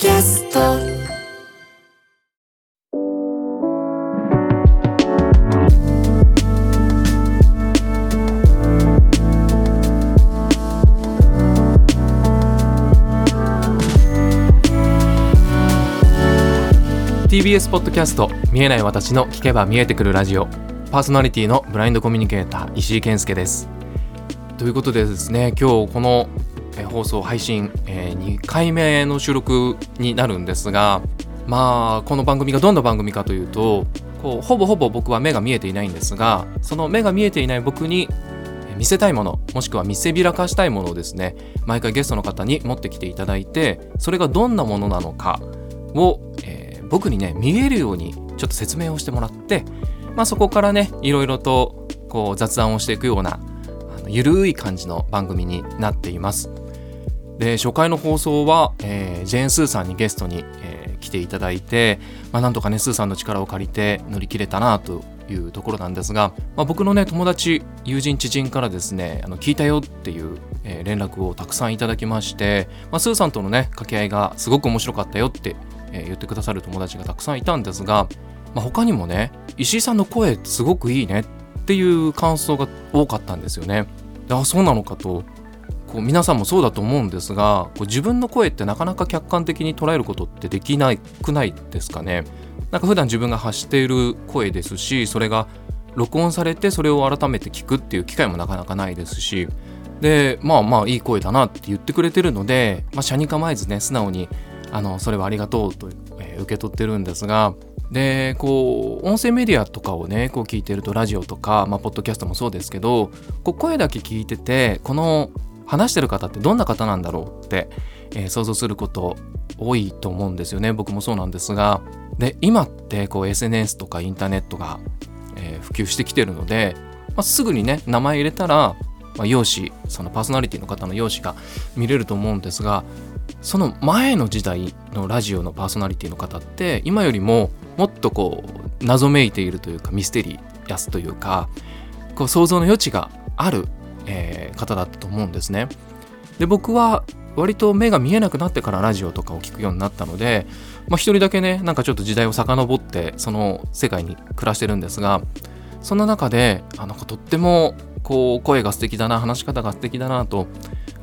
キャスト TBS ポッドキャスト。見えない私の聞けば見えてくるラジオ。パーソナリティのブラインドコミュニケーター石井健介です。ということでですね今日このえ放送配信、え2回目の収録になるんですがまあこの番組がどんな番組かというとこうほぼほぼ僕は目が見えていないんですがその目が見えていない僕に見せたいものもしくは見せびらかしたいものをですね毎回ゲストの方に持ってきていただいてそれがどんなものなのかを、えー僕にね見えるようにちょっと説明をしてもらって、まあ、そこからねいろいろとこう雑談をしていくようなゆるい感じの番組になっています。で初回の放送は、えージェーン・スーさんにゲストに、えー来ていただいて、まあ、なんとかねスーさんの力を借りて乗り切れたなというところなんですが、まあ、僕のね友達友人知人からですねあの聞いたよっていう、えー連絡をたくさんいただきまして、まあ、スーさんとのね掛け合いがすごく面白かったよって、えー言ってくださる友達がたくさんいたんですが、まあ、他にもね石井さんの声すごくいいねっていう感想が多かったんですよね。あそうなのかとこう皆さんもそうだと思うんですがこう自分の声ってなかなか客観的に捉えることってできなくないですかね。なんか普段自分が発している声ですしそれが録音されてそれを改めて聞くっていう機会もなかなかないですし。でまあまあいい声だなって言ってくれてるので、まあ、車に構えずね素直にあのそれはありがとうと、受け取ってるんですが。でこう音声メディアとかをねこう聞いてるとラジオとか、まあ、ポッドキャストもそうですけどこう声だけ聞いててこの話してる方ってどんな方なんだろうって、えー想像すること多いと思うんですよね。僕もそうなんですが。で今ってこう SNS とかインターネットが、えー普及してきてるので、まあ、すぐにね名前入れたら、まあ、容姿そのパーソナリティの方の容姿が見れると思うんですがその前の時代のラジオのパーソナリティの方って今よりももっとこう謎めいているというかミステリアスというかこう想像の余地がある、えー方だったと思うんですね。で僕は割と目が見えなくなってからラジオとかを聞くようになったので、まあ、一人だけねなんかちょっと時代を遡ってその世界に暮らしてるんですがそんな中であなんかとってもこう声が素敵だな話し方が素敵だなと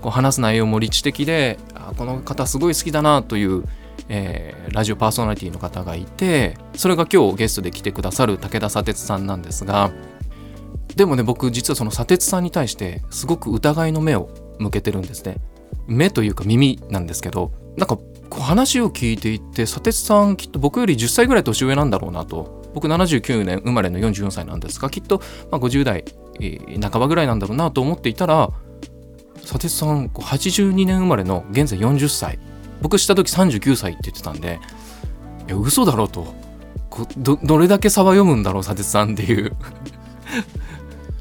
こう話す内容も理知的であこの方すごい好きだなという、えーラジオパーソナリティの方がいてそれが今日ゲストで来てくださる武田砂鉄さんなんですがでもね僕実はその砂鉄さんに対してすごく疑いの目を向けてるんですね。目というか耳なんですけどなんか話を聞いていて砂鉄さんきっと僕より10歳ぐらい年上なんだろうなと。僕79年生まれの44歳なんですがきっとまあ50代、半ばぐらいなんだろうなと思っていたら砂鉄さん82年生まれの現在40歳。僕した時39歳って言ってたんでいや嘘だろうと。どどれだけ差は読むんだろう砂鉄さんっていう。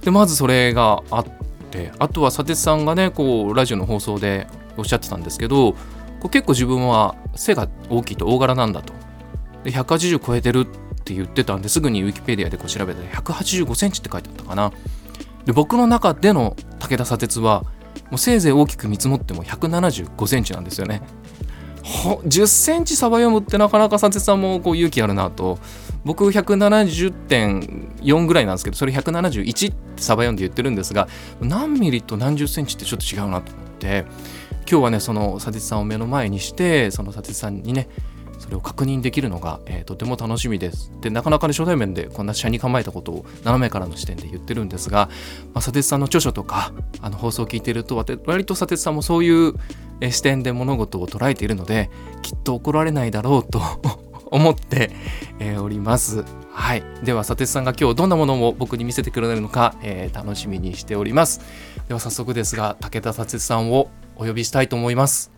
でまずそれがあってあとは砂鉄さんがねこうラジオの放送でおっしゃってたんですけどこう結構自分は背が大きいと大柄なんだと。で180超えてるって言ってたんですぐにウィキペディアでこう調べて185センチって書いてあったかな。で僕の中での武田砂鉄はもうせいぜい大きく見積もっても175センチなんですよね。10センチ差は読むってなかなか砂鉄さんもこう勇気あるなと僕170.4ぐらいなんですけどそれ171ってサバ読んで言ってるんですが何ミリと何十センチってちょっと違うなと思って今日はねその佐哲さんを目の前にしてその佐哲さんにねそれを確認できるのが、えーとても楽しみです。でなかなかね初対面でこんな車に構えたことを斜めからの視点で言ってるんですが、まあ、佐哲さんの著書とかあの放送を聞いてると割と佐哲さんもそういう視点で物事を捉えているのできっと怒られないだろうと思って、えーおります。はい。では、佐哲さんが今日どんなものを僕に見せてくれるのか、えー楽しみにしております。では、早速ですが、武田佐哲さんをお呼びしたいと思います。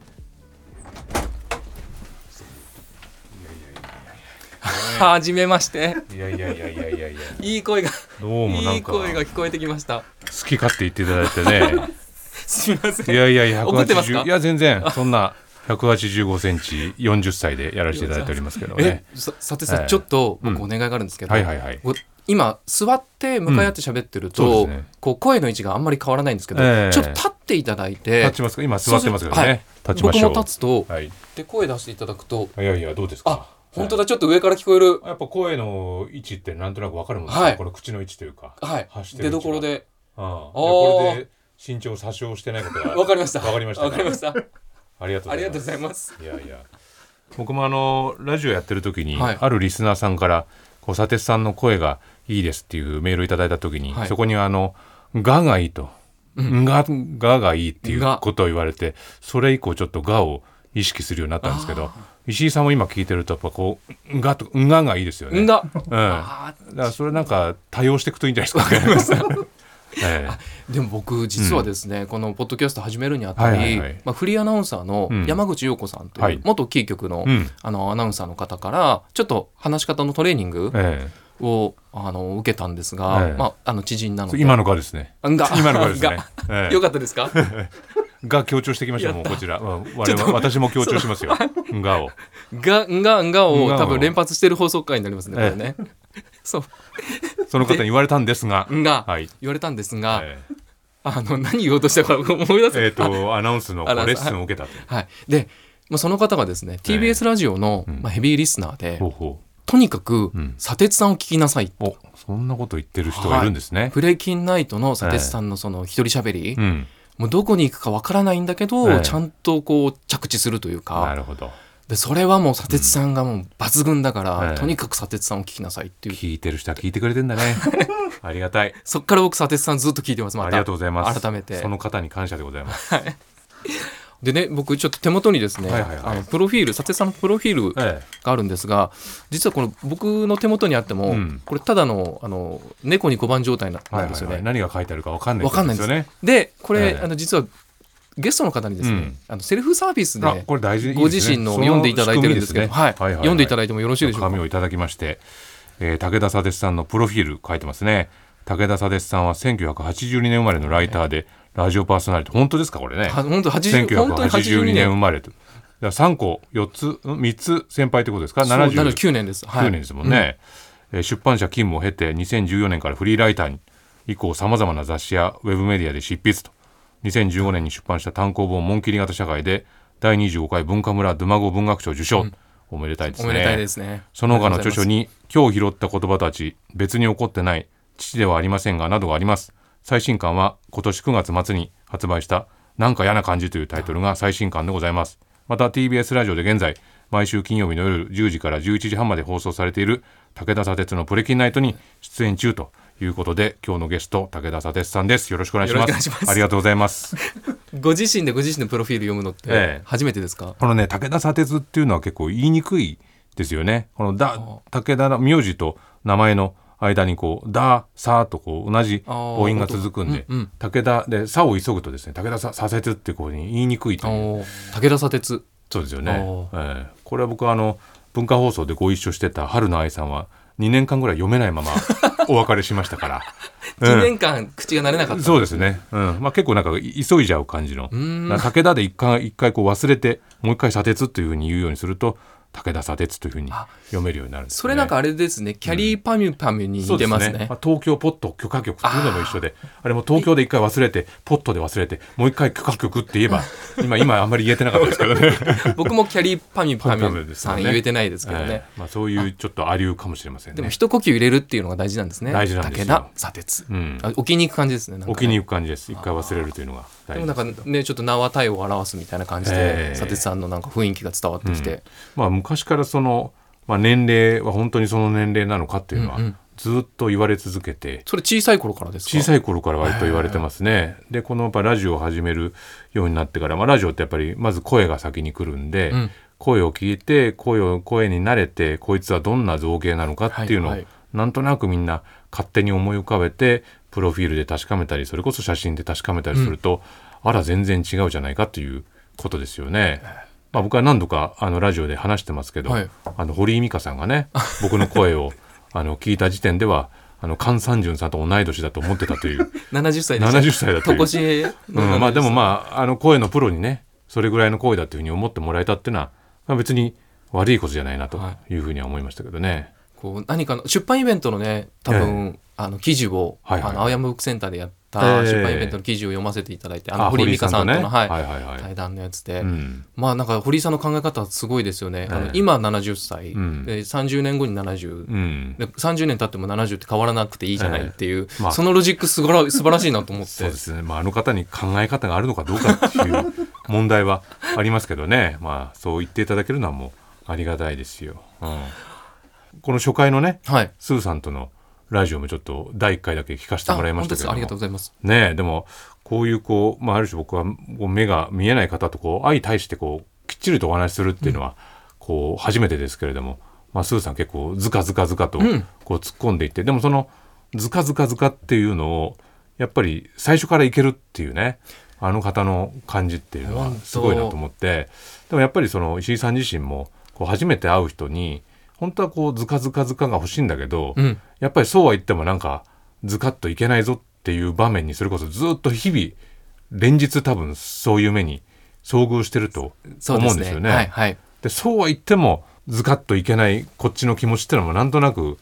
はじめまして。いやいやいやいやいやいやいい声が、どうもないい声が聞こえてきました。好き勝手言っていただいてね すみません。いやいやいや怒ってますか？180いや全然そんな185センチ40歳でやらせていただいておりますけどえね、さ佐哲さちょっと僕うん。お願いがあるんですけど、はいはいはい。お今座って向かい合って喋ってると、うん。ね。こう声の位置があんまり変わらないんですけど、ええ。ちょっと立っていただいて立ちますか？今座ってますけどね、はい。立ちましょう。僕も立つと、はい。で声出していただくといやいやどうですか？あ本当だちょっと上から聞こえる。やっぱ声の位置ってなんとなくわかるもんですか、はい。この口の位置というかはい。出位置が。所で。ああーこれで身長詐称してないことがわかりました。わかりましたわかりましたありがとうございまます。すいやいや。僕もあのラジオやってる時に、はい。あるリスナーさんからこう佐哲さんの声がいいですっていうメールをいただいた時に、はい。そこにあの「が」がいいと「が」ががいいっていうが。ことを言われてそれ以降ちょっと「が」を意識するようになったんですけど石井さんも今聞いてるとやっぱこう「が」と「んが」がいいですよね。んが。うん、だあからそれなんか多用していくといいんじゃないですかね。えーでも僕実はですね、このポッドキャスト始めるにあたり、はいはいはい。まあ、フリーアナウンサーのうん。山口陽子さんとはい。いう元キー局の,、うん。あのアナウンサーの方からちょっと話し方のトレーニングえをあの受けたんですが、ええ。まあ、あの知人なので。今のがですね。んが 今のがですね。が。ええ。よかったですか？が強調してきましたもうこちら。うん我々私も強調しますよ。がを。がんががを多分連発してる放送回になりますねこれね、そうその方に言われたんですが。んがはい。言われたんですが、えあの何言おうとしたか 思い出せええーとアナウンスのレッスンを受けたと。はい、で、まあ、その方がですね TBS ラジオの、うんまあ、ヘビーリスナーで、ほうほとにかくうん砂鉄さんを聞きなさい、う。おそんなこと言ってる人がいるんですね。ブレイキンナイトの砂鉄さんのその一人喋り、うん。もうどこに行くかわからないんだけど、ええちゃんとこう着地するというなかるほど。でそれはもう砂鉄さんがもう抜群だから、ええとにかく砂鉄さんを聞きなさいっていう聞いてる人は聞いてくれてんだね。ありがたい。そっから僕砂鉄さんずっと聞いてますまたありがとうございます。改めてその方に感謝でございます。でね僕ちょっと手元にですね、はいはいはいあのプロフィール砂鉄さんのプロフィールえがあるんですが実はこの僕の手元にあっても、うんこれただのあの猫に小判状態なんですよね。はいはい何が書いてあるかわかんないわかんないんですよね。でこれ、ええあの実はゲストの方にですね、うん。あのセルフサービスであこれ大事ご自身の読んでいただいてるんですけど、はい。読んでいただいいてもよろしいでしょうか？紙をいただきまして、えー武田砂鉄さんのプロフィール書いてますね。武田砂鉄さんは1982年生まれのライターで、ラジオパーソナリティ。本当ですかこれね？は本当80本当に1982 82年年。生まれとだから3個4つ3つ先輩ってことですか？そう79 79年です。はい。年ですもんね、えー出版社勤務を経て2014年からフリーライターに。以降さまざまな雑誌やウェブメディアで執筆と2015年に出版した単行本「紋切り型社会」で第25回文化村ドゥマゴ文学賞受賞、おめでたいですね。おめでたいですね。その他の著書にに今日拾った言葉たち別に起こってない父ではありませんがなどがあります。最新刊は今年9月末に発売したなんか嫌な感じというタイトルが最新刊でございます。また TBS ラジオで現在毎週金曜日の夜10時から11時半まで放送されている武田砂鉄のプレキンナイトに出演中ということで今日のゲスト武田砂鉄さんです。よろしくお願いします。ありがとうございます。ご自身でご自身のプロフィール読むのってええ。初めてですか？このね武田砂鉄っていうのは結構言いにくいですよね。このだ武田の名字と名前の間にこう「だ」「さ」とこう同じ母音が続くんで、うんうん。武田で「さ」を急ぐとですね武田さ砂鉄ってこうに言いにくいという。武田砂鉄。そうですよね。お。ええ。これは僕はあの文化放送でご一緒してた春菜愛さんは2年間ぐらい読めないまま お別れしましたから。うん。1年間口が慣れなかった。そうですね、うん。まあ、結構なんかい急いじゃう感じの。武田で一回一回こう忘れてもう一回砂鉄というふうに言うようにすると武田砂鉄というふうにあ読めるようになるんです、ね、それなんかあれですね、キャリーパミュパミュに似てますね。まあ、東京ポット許可局っていうのも一緒であれも東京で一回忘れてポットで忘れてもう一回許可局って言えば 今今あんまり言えてなかったですけどね。僕もキャリーパミュパミュさん言えてないですけどね。ええ。まあ、そういうちょっとありゅうかもしれませんね。でも一呼吸入れるっていうのが大事なんですね。大事なんですよ。武田砂鉄。うん。あ置きに行く感じですね。ね。置きに行く感じです。一回忘れるというのが。大でもなんかねちょっと名は体を表すみたいな感じで、ええ。砂鉄さんのなんか雰囲気が伝わってきて、まあ、昔からその、まあ、年齢は本当にその年齢なのかっていうのはうんうん。ずっと言われ続けて、それ小さい頃からですか？小さい頃から割と言われてますね。でこのやっぱラジオを始めるようになってから、まあ、ラジオってやっぱりまず声が先に来るんで、うん。声を聞いて声を声に慣れてこいつはどんな造形なのかっていうのを、はいはい。なんとなくみんな勝手に思い浮かべてプロフィールで確かめたりそれこそ写真で確かめたりすると、あら全然違うじゃないかということですよね。まあ、僕は何度かあのラジオで話してますけど、はい。あの堀井美香さんがね僕の声を あの聞いた時点ではあの菅三淳さんと同い年だと思ってたという。70歳でした。70歳だという。うん、まあでもまああの声のプロにねそれぐらいの声だというふうに思ってもらえたっていうのは、まあ、別に悪いことじゃないなとはいうふうには思いましたけどね。こう何かの出版イベントのね多分、あの記事を、はいはい。あの青山ブックセンターでやったええ。出版イベントの記事を読ませていただいて、ああの堀井美香さんとの、はい。はいはいはい。対談のやつで、うん。まあなんか堀井さんの考え方はすごいですよね。あのええ今70歳、うん。で30年後に70、う。ん。で30年経っても70って変わらなくていいじゃないっていう、まあ。そのロジックすごら素晴らしいなと思って。そうですね、まあ、あの方に考え方があるのかどうかっていう問題はありますけどね、まあ、そう言っていただけるのはもうありがたいですよ。うん、この初回のねはい。スーさんとのラジオもちょっと第1回だけ聞かせてもらいましたけども。ありがとうございます。ねえでもこういうこう、まあ、ある種僕は目が見えない方とこう相対してこうきっちりとお話しするっていうのは、こう初めてですけれども、まあ、スーさん結構ズカズカズカとうん。こう突っ込んでいって、でもそのズカズカズカっていうのをやっぱり最初からいけるっていうねあの方の感じっていうのはすごいなと思ってでもやっぱりその石井さん自身もこう初めて会う人に本当はこうズカズカズカが欲しいんだけど、うんやっぱりそうは言ってもなんかズカッといけないぞっていう場面にそれこそずっと日々連日多分そういう目に遭遇してると。思うんですよね。はいはい。でそうは言ってもズカッといけないこっちの気持ちってのもなんとなく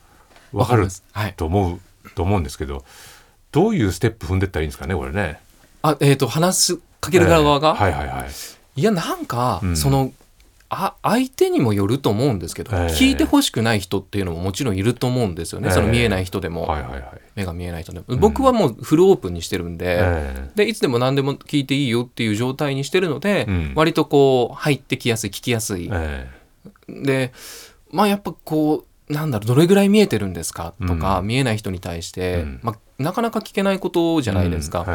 わかる。と思うと思うんですけどどういうステップ踏んでったらいいんですかねこれね。あえっ、と話すかける側が、えーはいはいはい。いやなんか、うんそのあ相手にもよると思うんですけど、ええ。聞いてほしくない人っていうのももちろんいると思うんですよね、ええ。その見えない人でも、はいはいはい。目が見えない人でも。僕はもうフルオープンにしてるんで、えでいつでも何でも聞いていいよっていう状態にしてるので、うん。割とこう入ってきやすい聞きやすい。でまあやっぱこうなんだろうどれぐらい見えてるんですかとか、うん。見えない人に対して、うん。まあ、なかなか聞けないことじーゃないですか。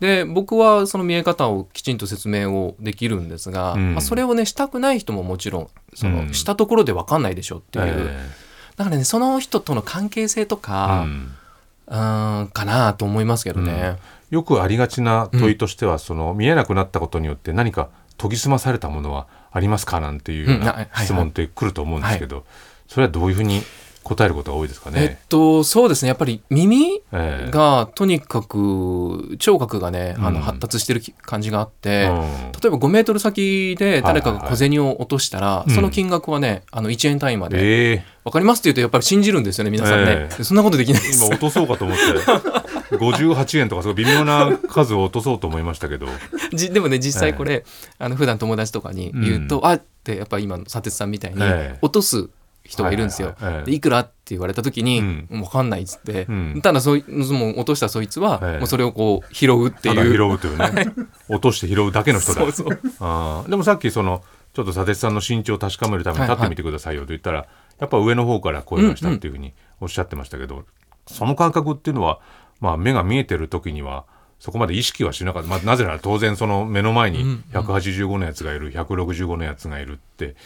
で僕はその見え方をきちんと説明をできるんですが、うん。まあ、それをねしたくない人ももちろんそうん。のしたところで分かんないでしょっていう、えだからねその人との関係性とーか、うん。うーんかなと思いますけどね。よくありがちな問いとしては、その見えなくなったことによって何か研ぎ澄まされたものはありますか？なんていうような質問ってくると思うんですけど、それはどういうふうに答えることが多いですかえっね。とそうですね。やっぱり耳ええ。がとにかく聴覚がねあうん。の発達してるき感じがあって、うん。例えば5メートル先で誰かが小銭を落としたら、いその金額はねあの1円単位までええ。分かりますって言うとやっぱり信じるんですよね皆さんね、ええ。でそんなことできないです。今落とそうかと思って。58円とかすごい微妙な数を落とそうと思いましたけど、じでもね実際これ、あの普段友達とかに言うと、うん。あってやっぱ今の佐哲さんみたいにええ。落とす人がいるんですよ。でいくらって言われた時に、うん。分かんないっつって、うん。ただそういもう落としたそいつは、ええもうそれをこう拾うってただいう。拾うというね。落として拾うだけの人だ。そあー。でもさっきそのちょっと佐哲さんの身長を確かめるために立ってみてくださいよと言ったら、やっぱ上の方から声がしたっていうふうにおっしゃってましたけど、その感覚っていうのは、まあ、目が見えてる時にはそこまで意識はしなかった、まあ、なぜなら当然その目の前に185のやつがいる165のやつがいるって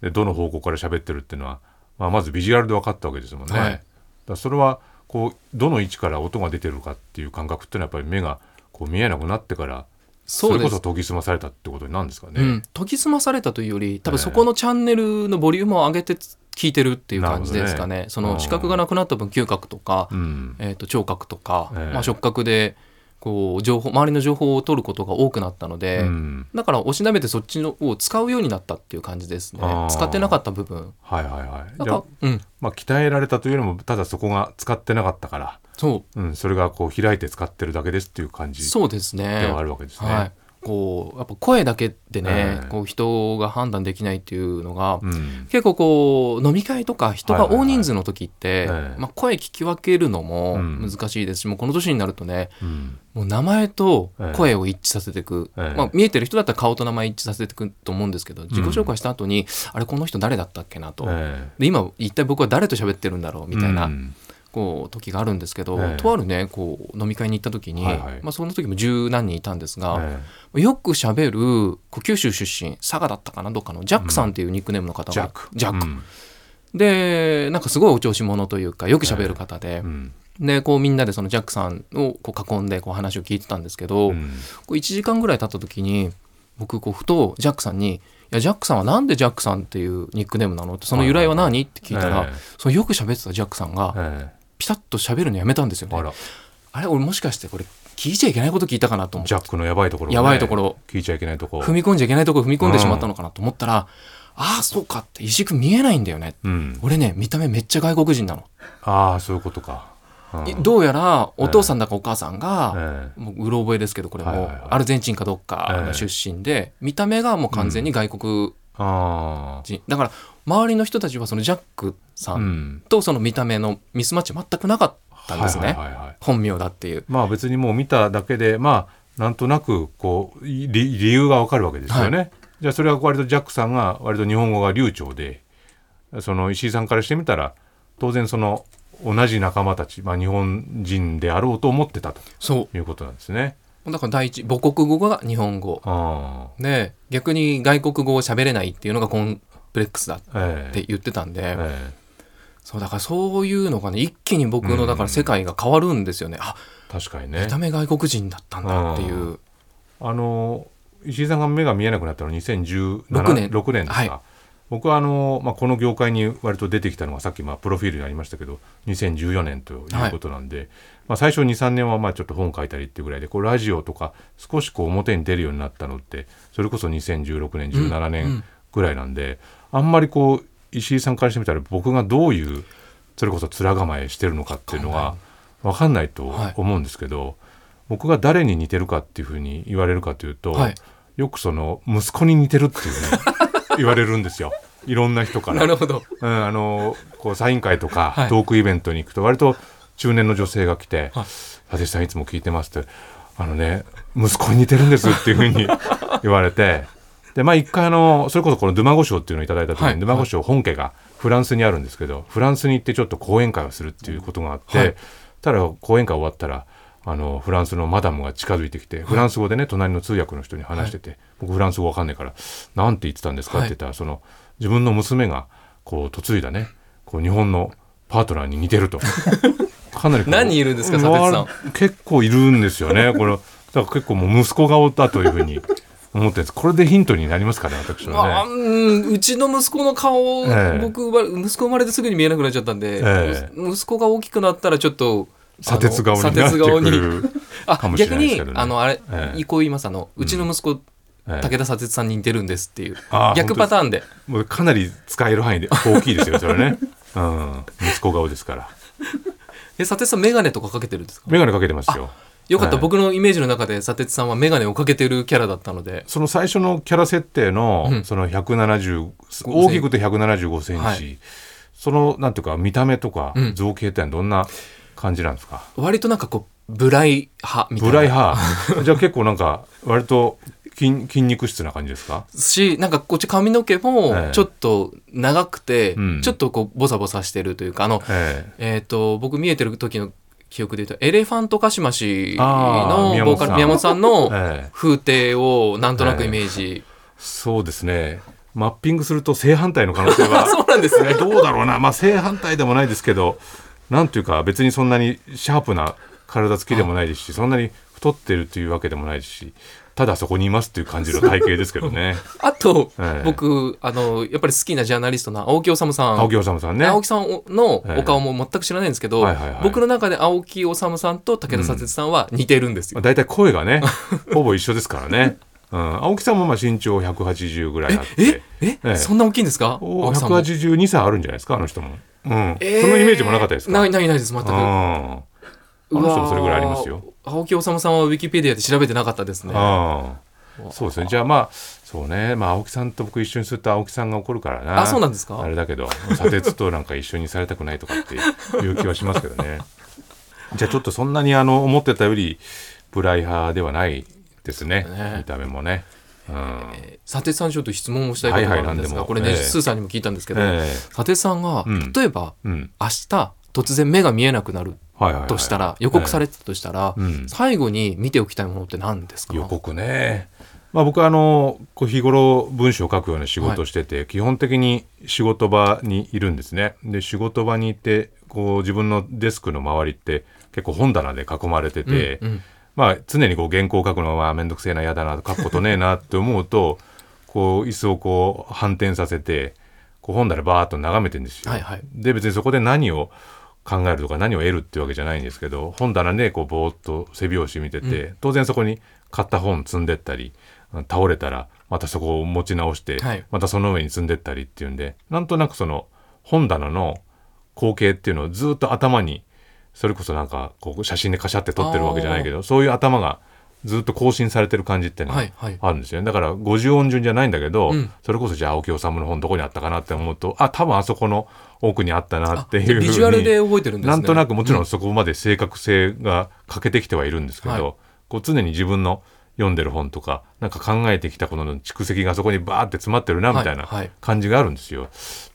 でどの方向から喋ってるっていうのは、まあ、まずビジュアルで分かったわけですもんね。はい。だそれはこうどの位置から音が出てるかっていう感覚っていうのはやっぱり目がこう見えなくなってからそれこそ研ぎ澄まされたってことになるんですかね。うん、研ぎ澄まされたというより多分そこのチャンネルのボリュームを上げて聞いてるっていう感じですかね。その視覚がなくなった分嗅覚とか、うん。えー、と聴覚とか、ええまあ、触覚でこう情報周りの情報を取ることが多くなったので、うん。だからおしなべてそっちのを使うようになったっていう感じですね。使ってなかった部分。はいはいはい。だからうん。まあ、鍛えられたというよりもただそこが使ってなかったから、そう。ん、それがこう開いて使ってるだけですっていう感うじそうですね。ではあるわけですね。はいこうやっぱ声だけでね、ええ。こう人が判断できないっていうのが、うん。結構こう飲み会とか人が大人数の時って、まあ、声聞き分けるのもうん。難しいですし、もうこの年になるとねうん。もう名前と声を一致させていく、ええ。まあ、見えてる人だったら顔と名前一致させていくと思うんですけど自己紹介した後に、あれこの人誰だったっけなと、えで今一体僕は誰と喋ってるんだろうえみたいな、うんこう時があるんですけど、ええ。とあるねこう飲み会に行った時に、はいはい。まあ、その時も十何人いたんですが、えよく喋るこう九州出身佐賀だったかなどっかのジャックさんっていうニックネームの方が、えジャック。ジャック。うん。でなんかすごいお調子者というかよく喋る方でう、ん。でこうみんなでそのジャックさんをこう囲んでこう話を聞いてたんですけど、うん。こう1時間ぐらい経った時に僕こうふとジャックさんに「いやジャックさんはなんでジャックさんっていうニックネームなの?」ってその由来は何？って聞いたら、ええ。そのよく喋ってたジャックさんがえピタッと喋るのやめたんですよね。えあら。あれ俺もしかしてこれ聞いちゃいけないこと聞いたかなと思って。ジャックのやばいところをね、やばいところ。聞いちゃいけないとこ。ろ踏み込んじゃいけないところ踏み込んでしまったのかなと思ったら、ああそうかって石井君見えないんだよね、うん、俺ね見た目めっちゃ外国人なの、ああそういうことか、うん。いどうやらお父さんだかお母さんが、ええ。もううろ覚えですけどこれも、アルゼンチンかどっかの出身で、見た目がもう完全に外国あ人、だから周りの人たちはそのジャックさんん。とその見た目のミスマッチ全くなかったんですね、はいはいはいはい。本名だっていう。まあ別にもう見ただけでまあなんとなくこう理理由がわかるわけですよね、じゃあそれは割とジャックさんが割と日本語が流暢でその石井さんからしてみたら当然その同じ仲間たち、まあ、日本人であろうと思ってたとそいうことなんですね。うだから第一母国語が日本語。あで逆に外国語を喋れないっていうのがコンプレックスだっあええ。て言ってたんで、えそうだからそういうのがね一気に僕のだから世界が変わるんですよね、あえ確かにね。見た目外国人だったんだっていう。あの石井さんが目が見えなくなったのは2016 6年。6年ですか、はい僕はあの、まあ、この業界に割と出てきたのがさっきまあプロフィールにありましたけど2014年ということなんで、まあ、最初23年はまあちょっと本書いたりっていうぐらいでこうラジオとか少しこう表に出るようになったのってそれこそ2016年17うんう年ん。ぐらいなんで、あんまりこう石井さんからしてみたら僕がどういうそれこそ面構えしてるのかっていうのが分かんないと思うんですけど、僕が誰に似てるかっていうふうに言われるかというと、はい。よくその息子に似てるっていうね 言われるんですよ。いろんな人から。なるほど。うん、あのこうサイン会とかはい。トークイベントに行くと割と中年の女性が来てはい「立石さんいつも聞いてます」って「あのね息子に似てるんです」っていうふうに 言われてでまあ一回あのそれこそこのドゥマゴ賞っていうのをいただいた時に、はい。ドゥマゴ賞本家がフランスにあるんですけどフランスに行ってちょっと講演会をするっていうことがあって、はい。ただ講演会終わったらあのフランスのマダムが近づいてきてフランス語でね隣の通訳の人に話してて、僕フランス語わかんないから「なんて言ってたんですか?」って言ったら、その自分の娘がこう嫁いだねこう日本のパートナーに似てると。かなり何人いるんですかう佐哲さん。わ結構いるんですよねこれだから結構もう息子顔だというふうに思ってこれでヒントになりますかね私あはね。うんうちの息子の顔、ええ。僕息子生まれてすぐに見えなくなっちゃったんで、え。息子が大きくなったらちょっと砂鉄顔になってくるあ かもしれ逆にないですけどね。あのあれ、ええ。こう言いますあのうちの息子、ええ。武田砂鉄さんに似てるんですっていう逆パターンで。もうかなり使える範囲で大きいですよそれね、うん、息子顔ですから。え砂鉄さん眼鏡とかかけてるんですか？眼鏡かけてますよ。よかった、はい僕のイメージの中で砂鉄さんは眼鏡をかけてるキャラだったので。その最初のキャラ設定の、うん。その170大きくて175センチ、はい。そのなんていうか見た目とかうん。造形ってどんな感じなんですか、割となんかこうブライ派みたいな。ブライハー じゃあ結構なんか割と筋筋肉質な感じですか？しなんかこっち髪の毛もええ。ちょっと長くて、うん。ちょっとこうボサボサしてるというかあのええ。っ、と僕見えてる時の記憶で言うとエレファントカシマシのボーカル宮本さんの ええ。え風景をなんとなくイメージ、そうですね。マッピングすると正反対の可能性は そうなんですね。どうだろうな。まあ正反対でもないですけどなんていうか別にそんなにシャープな体つきでもないですしそんなに太ってるというわけでもないですしただそこにいますっていう感じの体型ですけどね。あと、ええ。僕あのやっぱり好きなジャーナリストの青木治さん。青木治さんね。青木さんのええお顔も全く知らないんですけど、はいはいはい。僕の中で青木治さんと武田砂鉄さんは似てるんですよ。まあ大体声がね ほぼ一緒ですからね、うん、青木さんもまあ身長180ぐらいあって。ええええそんな大きいんですか？お青木さんも182歳あるんじゃないですかあの人も、うん。えー。そのイメージもなかったですか？ないないないです全く。うんあの人もそれぐらいありますよ。青木治さんはウィキペディアで調べてなかったですね。そうですね。じゃあまあそうね。まあ青木さんと僕一緒にすると青木さんが怒るからな。あそうなんですか？あれだけど砂鉄となんか一緒にされたくないとかっていう気はしますけどね。じゃあちょっとそんなにあの思ってたよりブライ派ではないですね。ね。見た目もね、うんえー砂鉄さんにちょっと質問をしたいことがあるんですが、はいはいこれね、スーさんにも聞いたんですけど、え砂鉄さんが、うん。例えばうん。明日突然目が見えなくなるはいはいはいとしたら、予告されてたとしたら、うん。最後に見ておきたいものって何ですか？予告ね、まあ、僕はあのこう日頃文章を書くような仕事をしてて、基本的に仕事場にいるんですね。で仕事場にいてこう自分のデスクの周りって結構本棚で囲まれてて、うんうんまあ、常にこう原稿を書くのは面倒くせえな嫌だな書くことねえなって思うと こう椅子をこう反転させてこう本棚バーッと眺めてんですよ。はいはい。で別にそこで何を考えるとか何を得るっていうわけじゃないんですけど本棚でこうぼーっと背表紙見てて、当然そこに買った本積んでったり倒れたらまたそこを持ち直して、はい。またその上に積んでったりっていうんでなんとなくその本棚の光景っていうのをずっと頭にそれこそなんかこう写真でカシャって撮ってるわけじゃないけどそういう頭がずっと更新されてる感じっていうのがはいはい。あるんですよね。だから50音順じゃないんだけど、うん。それこそじゃあ青木治の本どこにあったかなって思うとあ多分あそこの奥にあったなっていうふうにビジュアルで覚えてるんですね。なんとなくもちろんそこまで正確性が欠けてきてはいるんですけど、はい。こう常に自分の読んでる本とかなんか考えてきたことの蓄積がそこにバーって詰まってるなみたいなはいはい。感じがあるんですよ。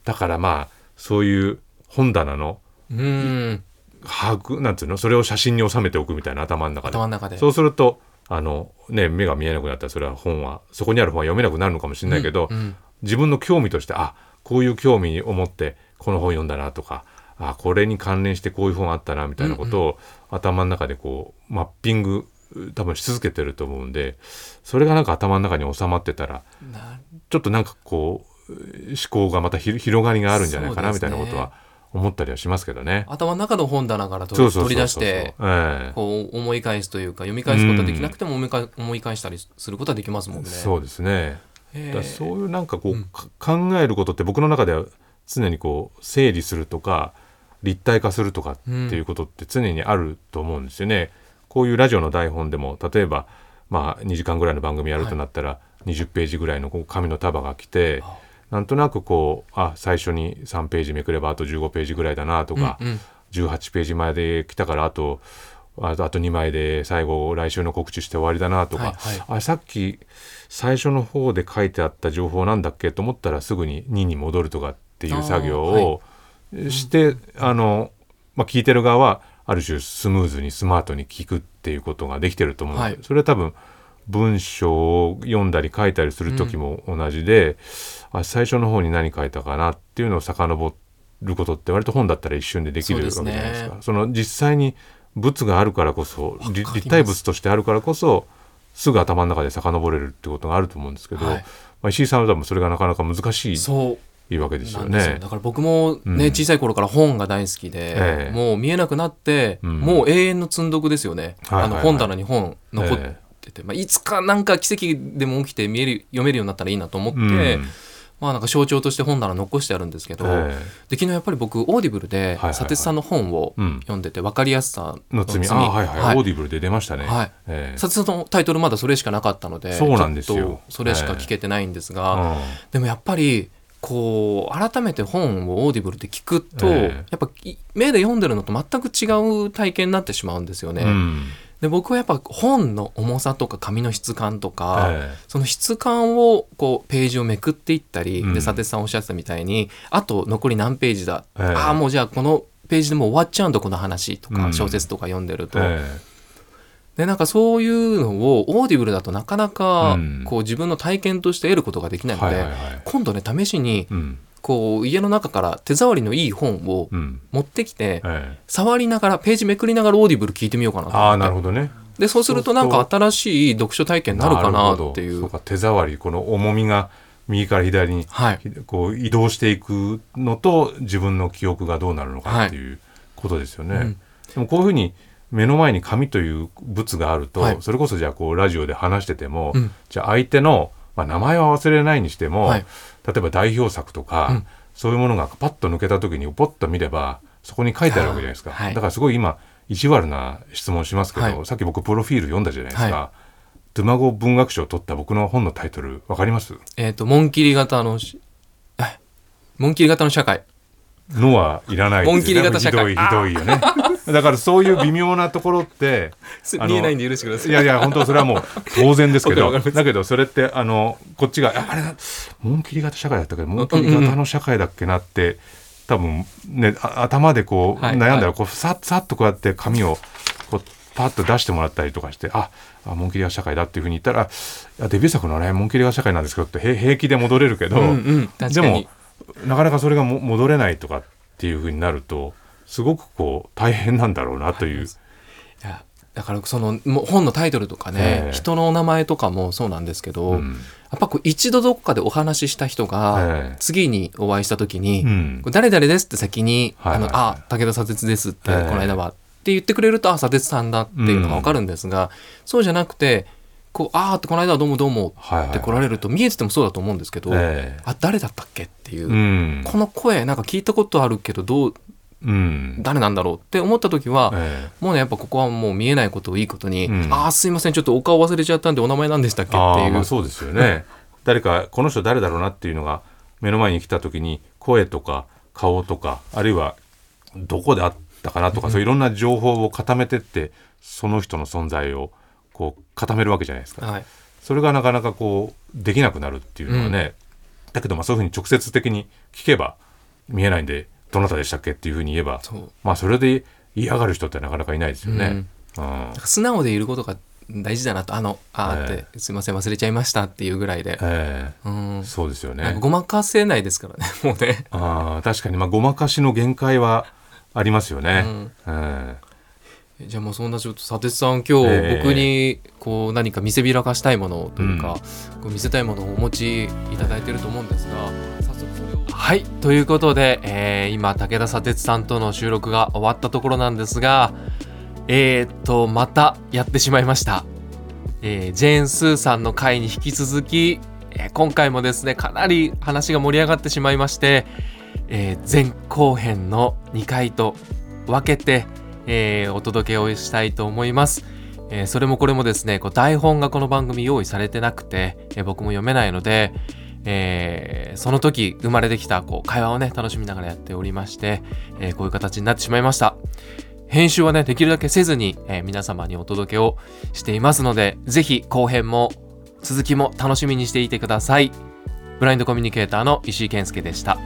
だからまあそういう本棚のうーん把握なんつうの？それを写真に収めておくみたいな頭の中で。頭の中で。そうするとあの、ね、目が見えなくなったらそれは本はそこにある本は読めなくなるのかもしれないけど、うんうん。自分の興味としてあこういう興味を持ってこの本読んだなとかあこれに関連してこういう本あったなみたいなことを、頭の中でこうマッピング多分し続けてると思うんでそれがなんか頭の中に収まってたらなちょっとなんかこう思考がまたひ広がりがあるんじゃないかなね。たいなことは思ったりはしますけどね。頭の中の本棚から取り出してええこう思い返すというか読み返すことはできなくても思い返思い返したりすることはできますもんね。そうですね。そういうなんかこう、うんか考えることって僕の中では常にこう整理するとか立体化するとかっていうことって常にあると思うんですよね。こういうラジオの台本でも例えばまあ2時間ぐらいの番組やるとなったら、20ページぐらいのこう紙の束が来てあなんとなくこうあ最初に3ページめくればあと15ページぐらいだなとか、うんうん。18ページまで来たからあとあとあと2枚で最後来週の告知して終わりだなとか、はいはい。あさっき最初の方で書いてあった情報なんだっけと思ったらすぐに2に戻るとかっていう作業をしてあ,、の、まあ、聞いてる側はある種スムーズにスマートに聞くっていうことができてると思うはい。それは多分文章を読んだり書いたりする時も同じで、あ最初の方に何書いたかなっていうのを遡ることって割と本だったら一瞬でできるわけじゃないですか。そねその実際に物があるからこそ立体物としてあるからこそすぐ頭の中で遡れるってことがあると思うんですけど、はい。まあ、石井さんは多分それがなかなか難しそう。いわけですよなんですよ。ね。だから僕もね、うん。小さい頃から本が大好きで、ええ。もう見えなくなって、うん。もう永遠の積んどくですよね、はいはいはい。あの本棚に本残っえてて、まあ、いつかなんか奇跡でも起きて見える読めるようになったらいいなと思って、うん。まあなんか象徴として本棚残してあるんですけど、えで昨日やっぱり僕 Audible ではいはい。砂鉄さんの本をうん読んでて分かりやすさの罪。あはいはい、 Audible で出ましたね。はい。ええ。砂鉄さんのタイトルまだそれしかなかったのでそうなんですよ。それしか聞けてないんですが、うんでもやっぱりこう改めて本を Audible で聞くと、ええ。やっぱり目で読んでるのと全く違う体験になってしまうんですよね。うんで僕はやっぱ本の重さとか紙の質感とか、ええ。その質感をこうページをめくっていったり、うん。で砂鉄さんおっしゃってたみたいにあと残り何ページだ、ええ。ああもうじゃあこのページでもう終わっちゃうんだこの話とうん。か小説とか読んでると、えでなんかそういうのを Audible だとなかなかうん。こう自分の体験として得ることができないので。今度ね試しにうんこう家の中から手触りのいい本をうん。持ってきて、ええ。触りながらページめくりながら Audible 聞いてみようかなとああ思って。なるほどね。でそうするとなんか新しい読書体験になるかなっていう。手触りこの重みが右から左にはい。こう移動していくのと自分の記憶がどうなるのかっていうことですよね。うん。でもこういうふうに目の前に紙という物があると、はい。それこそじゃあこうラジオで話してても、うん。じゃあ相手の、まあ、名前は忘れないにしても、はい。例えば代表作とか、うん。そういうものがパッと抜けた時にポッと見ればそこに書いてあるわけじゃないですか、はい。だからすごい今意地悪な質問しますけど、はい。さっき僕プロフィール読んだじゃないですか、はドゥマゴ文学賞を取った僕の本のタイトルわかります？えっ、と紋切り型の紋切り型の社会。のはいらないですよね。紋切り型社会。ひどいひどいよね だからそういう微妙なところって 見えないんで許してください。いやいや本当それはもう当然ですけど だけどそれってあのこっちがああれだ紋切り型社会だったけ？ど紋切り型の社会だっけなって多分ねあ頭でこうはい悩んだらこうさっさっとこうやって紙をこうパッと出してもらったりとかしてああ紋切り型社会だっていうふうに言ったらデビュー作のね紋切り型社会なんですけどってへ平気で戻れるけど、うんうん確でもなかなかそれがも戻れないとかっていうふうになるとすごくこう大変なんだろうなという。だからそのもう本のタイトルとかね、ええ。人のお名前とかもそうなんですけど、うん。やっぱこう一度どこかでお話しした人が、ええ。次にお会いした時に、誰々ですって先に「はいはいはい。あのあ武田佐哲です」って、ええ。この間はって言ってくれるとあ佐哲さんだっていうのが分かるんですが、そうじゃなくてこうあーってこの間はどうもどうもはいはいって来られると見えててもそうだと思うんですけど、えあ誰だったっけっていう、この声なんか聞いたことあるけどどううん。誰なんだろうって思った時は、ええ。もうねやっぱここはもう見えないことをいいことに「うん。ああすいませんちょっとお顔忘れちゃったんでお名前何でしたっけ?」っていう、まあそうですよね。誰かこの人誰だろうなっていうのが目の前に来た時に声とか顔とかあるいはどこであったかなとか、そういういろんな情報を固めてってその人の存在をこう固めるわけじゃないですか。はい、それがなかなかこうできなくなるっていうのはね、だけどまあそういうふうに直接的に聞けば見えないんでどなたでしたっけっていうふうに言えばまあそれで嫌がる人ってなかなかいないですよね。うん。なんか素直でいることが大事だなとあのあーって、すいません忘れちゃいましたっていうぐらいで、えうん。えそうですよね。ごまかせないですからね もうね。ああ確かに。まあごまかしの限界はありますよね。うん。えじゃあもうそんなちょっと佐哲さん今日ええ。僕にこう何か見せびらかしたいものというか、こう見せたいものをお持ちいただいてると思うんですがはいということで、えー今武田佐哲さんとの収録が終わったところなんですがえー、っとまたやってしまいました、えージェーン・スーさんの回に引き続き、えー今回もですねかなり話が盛り上がってしまいまして、えー前後編の2回と分けてえーお届けをしたいと思います。えーそれもこれもですね、こう台本がこの番組用意されてなくて、えー僕も読めないので、えーその時生まれてきたこう会話をね、楽しみながらやっておりまして、えーこういう形になってしまいました。編集はね、できるだけせずに、えー皆様にお届けをしていますので、ぜひ後編も続きも楽しみにしていてください。ブラインドコミュニケーターの石井健介でした。